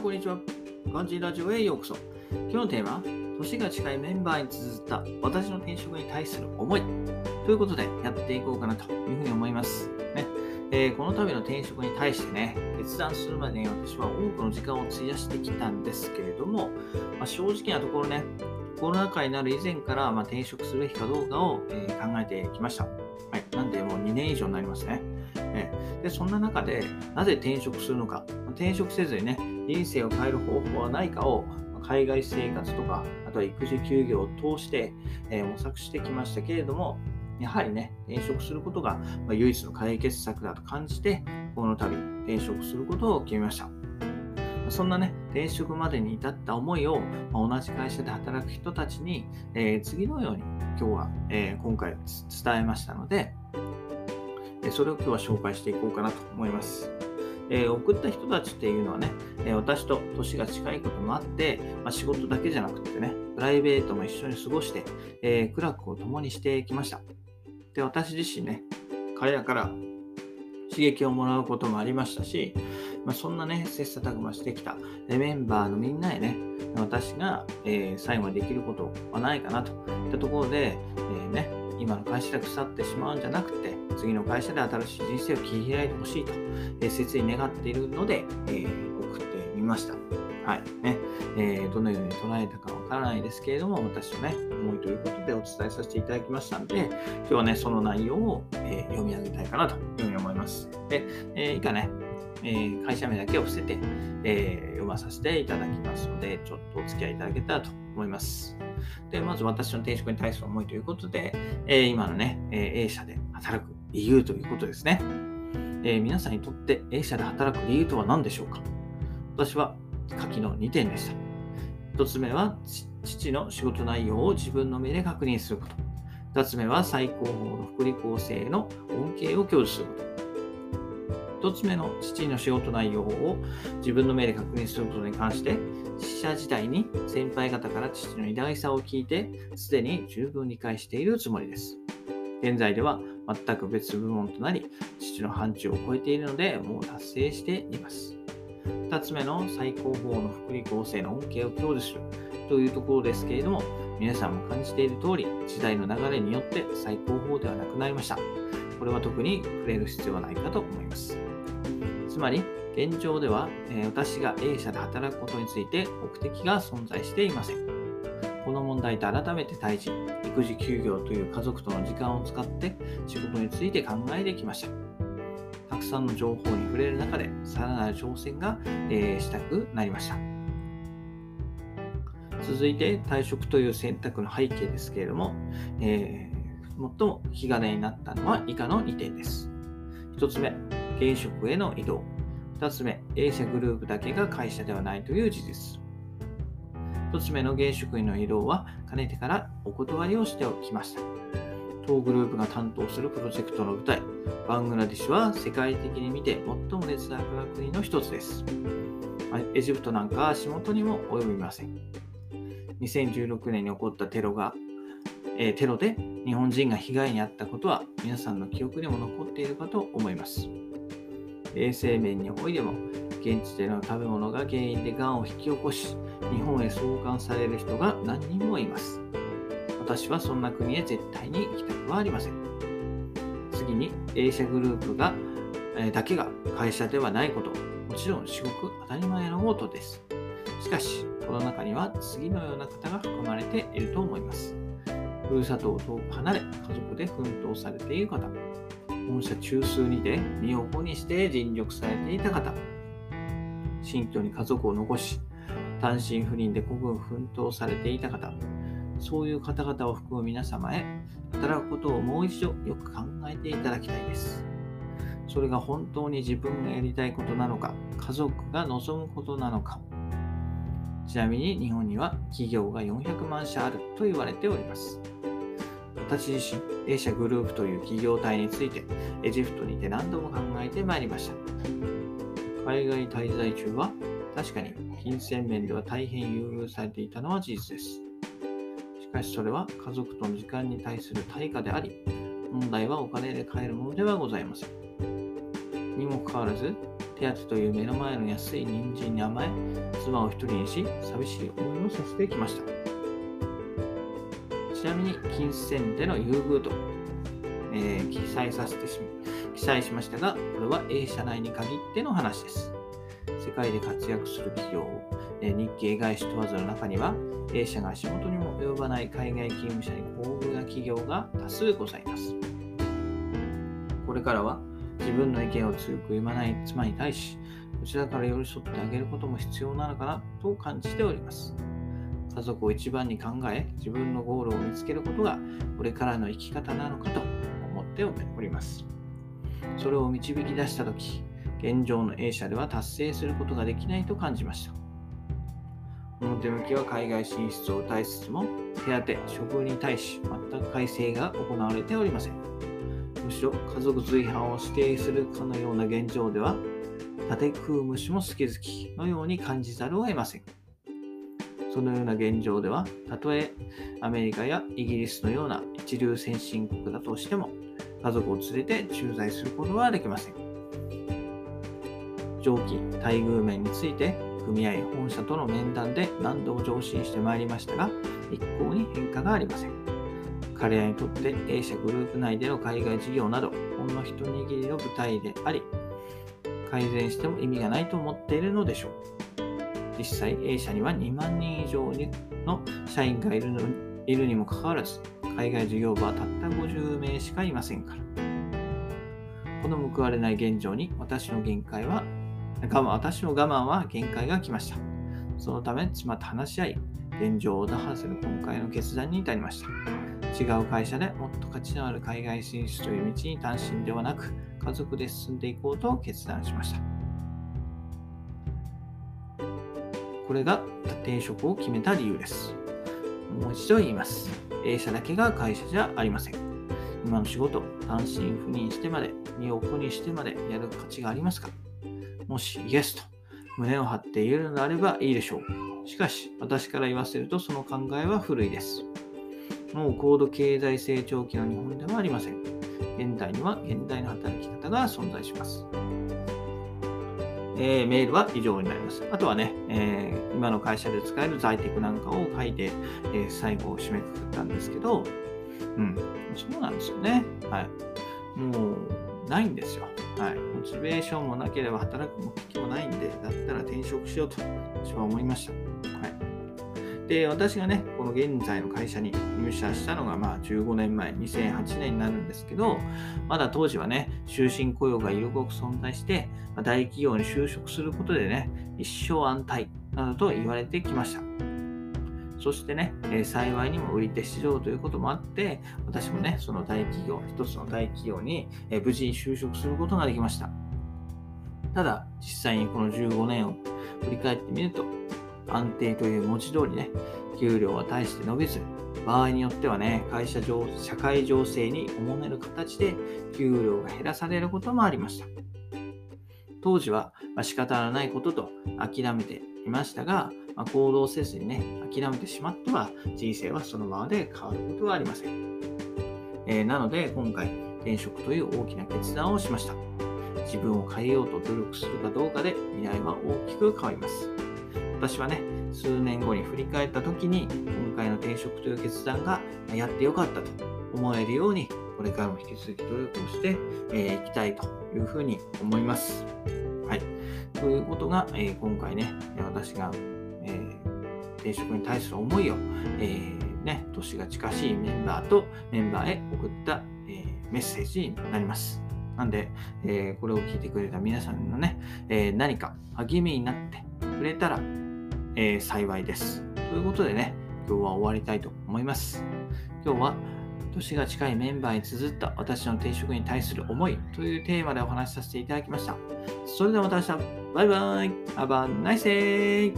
ん、こんにちは。ガンジーラジオへようこそ。今日のテーマは、年が近いメンバーに綴った私の転職に対する思いということでやっていこうかなというふうに思います。ねえー、この度の転職に対してね、決断するまでに私は多くの時間を費やしてきたんですけれども、まあ、正直なところね、コロナ禍になる以前から、まあ、転職すべきかどうかを、えー、考えてきました。はい。なんで、もう2年以上になりますね。えー、でそんな中で、なぜ転職するのか。転職せずにね、人生を変える方法はないかを、海外生活とか、あとは育児休業を通して、えー、模索してきましたけれども、やはりね、転職することが、ま唯一の解決策だと感じて、この度、転職することを決めました。そんなね、転職までに至った思いを、ま同じ会社で働く人たちに、えー、次のように今日は、えー、今回伝えましたので、それを今日は紹介していこうかなと思います。えー、送った人たちっていうのはね、え私と年が近いこともあって、まあ、仕事だけじゃなくてね、プライベートも一緒に過ごして、え苦楽を共にしてきました。で、私自身ね、彼らから刺激をもらうこともありましたし、まあ、そんなね、切磋琢磨してきたメンバーのみんなへね、私が、え、最後にできることはないかなといったところで、えー、ね、今の会社で腐ってしまうんじゃなくて、次の会社で新しい人生を切り開いてほしいと、えー、切に願っているので、えー、送ってみました。はい。ね。えー、どのように捉えたかわからないですけれども、私のね、思いということでお伝えさせていただきましたので、今日はね、その内容を、えー、読み上げたいかなというふうに思います。で、えー、以下ね、えー、会社名だけを伏せて、えー、読まさせていただきますので、ちょっとお付き合いいただけたらと思います。で、まず私の転職に対する思いということで、えー、今のね、え A 社で働く理由ということですね。え皆さんにとって A 社で働く理由とは何でしょうか？私は下記の2点でした。1つ目は、父の仕事内容を自分の目で確認すること。2つ目は、最高峰の福利厚生の恩恵を享受すること。1つ目の父の仕事内容を自分の目で確認することに関して、死者時代に先輩方から父の偉大さを聞いて、すでに十分理解しているつもりです。現在では全く別部門となり、父の範疇を超えているので、もう達成しています。2つ目の最高峰の福利厚生の恩恵を享受するというところですけれども、皆さんも感じている通り、時代の流れによって最高峰ではなくなりました。これは特に触れる必要はないかと思います。つまり、現状では、え私が A 社で働くことについて目的が存在していません。この問題と改めて対峙、育児休業という家族との時間を使って仕事について考えてきました。たくさんの情報に触れる中で、さらなる挑戦が、えー、したくなりました。続いて、退職という選択の背景ですけれども、えー、最も気兼ねになったのは以下の2点です。1つ目、現職への移動。2つ目、A 社グループだけが会社ではないという事実。1つ目の現職への移動は、かねてからお断りをしておきました。当グループが担当するプロジェクトの舞台、バングラディシュは世界的に見て最も劣悪な国の一つです。エジプトなんかは足元にも及びません。2016年に起こったテロが、えー、テロで日本人が被害に遭ったことは皆さんの記憶にも残っているかと思います。衛生面においても、現地での食べ物が原因でがんを引き起こし、日本へ送還される人が何人もいます。私はそんな国へ絶対に行きたくはありません。次に A 社グループが、えー、だけが会社ではないこと、もちろん至極当たり前のことです。しかし、この中には次のような方が含まれていると思います。ふるさとを遠く離れ、家族で奮闘されている方、本社中枢にて身を粉にして尽力されていた方、新居に家族を残し、単身赴任で孤軍奮闘されていた方、そういう方々を含む皆様へ、働くことをもう一度よく考えていただきたいです。それが本当に自分がやりたいことなのか、家族が望むことなのか。ちなみに日本には企業が400万社あると言われております。私自身、A 社グループという企業体について、エジプトにて何度も考えてまいりました。海外滞在中は、確かに金銭面では大変優遇されていたのは事実です。しかしそれは家族との時間に対する対価であり、問題はお金で買えるものではございません。にもかかわらず、手当という目の前の安い人参に甘え、妻を一人にし、寂しい思いをさせてきました。ちなみに、金銭での優遇と、えー、記載させてし記載しましたが、これは A 社内に限っての話です。世界で活躍する企業、え日系外資問わずの中には、A 社が仕事にも及ばない海外勤務者に厚遇な企業が多数ございます。これからは自分の意見を強く言わない妻に対し、こちらから寄り添ってあげることも必要なのかなと感じております。家族を一番に考え、自分のゴールを見つけることがこれからの生き方なのかと思っております。それを導き出したとき、現状の A 社では達成することができないと感じました。表向きは海外進出を歌いつつも、手当、処遇に対し全く改正が行われておりません。むしろ家族随伴を指定するかのような現状では、盾食う虫も好き好きのように感じざるを得ません。そのような現状では、たとえアメリカやイギリスのような一流先進国だとしても、家族を連れて駐在することはできません。上記待遇面について組合本社との面談で何度も上申してまいりましたが、一向に変化がありません。彼らにとって A 社グループ内での海外事業など、ほんの一握りの舞台であり、改善しても意味がないと思っているのでしょう。実際 A 社には2万人以上の社員がいるのいるにもかかわらず、海外事業部はたった50名しかいませんから。この報われない現状に私の限界は私の我慢は限界が来ました。そのため、妻と話し合い、現状を打破する今回の決断に至りました。違う会社でもっと価値のある海外進出という道に単身ではなく、家族で進んでいこうと決断しました。これが転職を決めた理由です。もう一度言います。A 社だけが会社じゃありません。今の仕事、単身赴任してまで、身を粉にしてまでやる価値がありますか？もしイエスと胸を張って言えるのであればいいでしょう。しかし、私から言わせるとその考えは古いです。もう高度経済成長期の日本ではありません。現代には現代の働き方が存在します。えー、メールは以上になります。あとはね、えー、今の会社で使える在宅なんかを書いて、え、最後を締めくくったんですけど、うん、そうなんですよね。はい。もう、ないんですよ。はい。モチベーションもなければ働く目的もないんで、だったら転職しようと私は思いました。はい。で、私がね、この現在の会社に入社したのが、まあ15年前、2008年になるんですけど、まだ当時はね、終身雇用が色濃く存在して、まあ、大企業に就職することでね、一生安泰などと言われてきました。そしてね、え幸いにも売り手市場ということもあって、私もね、その大企業、一つの大企業に、え無事に就職することができました。ただ、実際にこの15年を振り返ってみると、安定という文字通りね、給料は大して伸びず、場合によってはね、会社上、社会情勢におもねる形で給料が減らされることもありました。当時は、ま仕方がないことと諦めていましたが、まあ、行動せずにね、諦めてしまっては、人生はそのままで変わることはありません。えー、なので、今回、転職という大きな決断をしました。自分を変えようと努力するかどうかで未来は大きく変わります。私はね、数年後に振り返った時に、今回の転職という決断がやってよかったと思えるように、これからも引き続き努力をしてい、えー、きたいというふうに思います。はい。ということが、え、今回ね、私がえ、転職に対する思いを、えー、ね、年が近しいメンバーとメンバーへ送った、え、メッセージになります。なんで、え、これを聞いてくれた皆さんのね、え、何か励みになってくれたら、えー、幸いです。ということでね、今日は終わりたいと思います。今日は年が近いメンバーに綴った私の転職に対する思いというテーマでお話しさせていただきました。それではまた明日、バイバイ !Have a nice!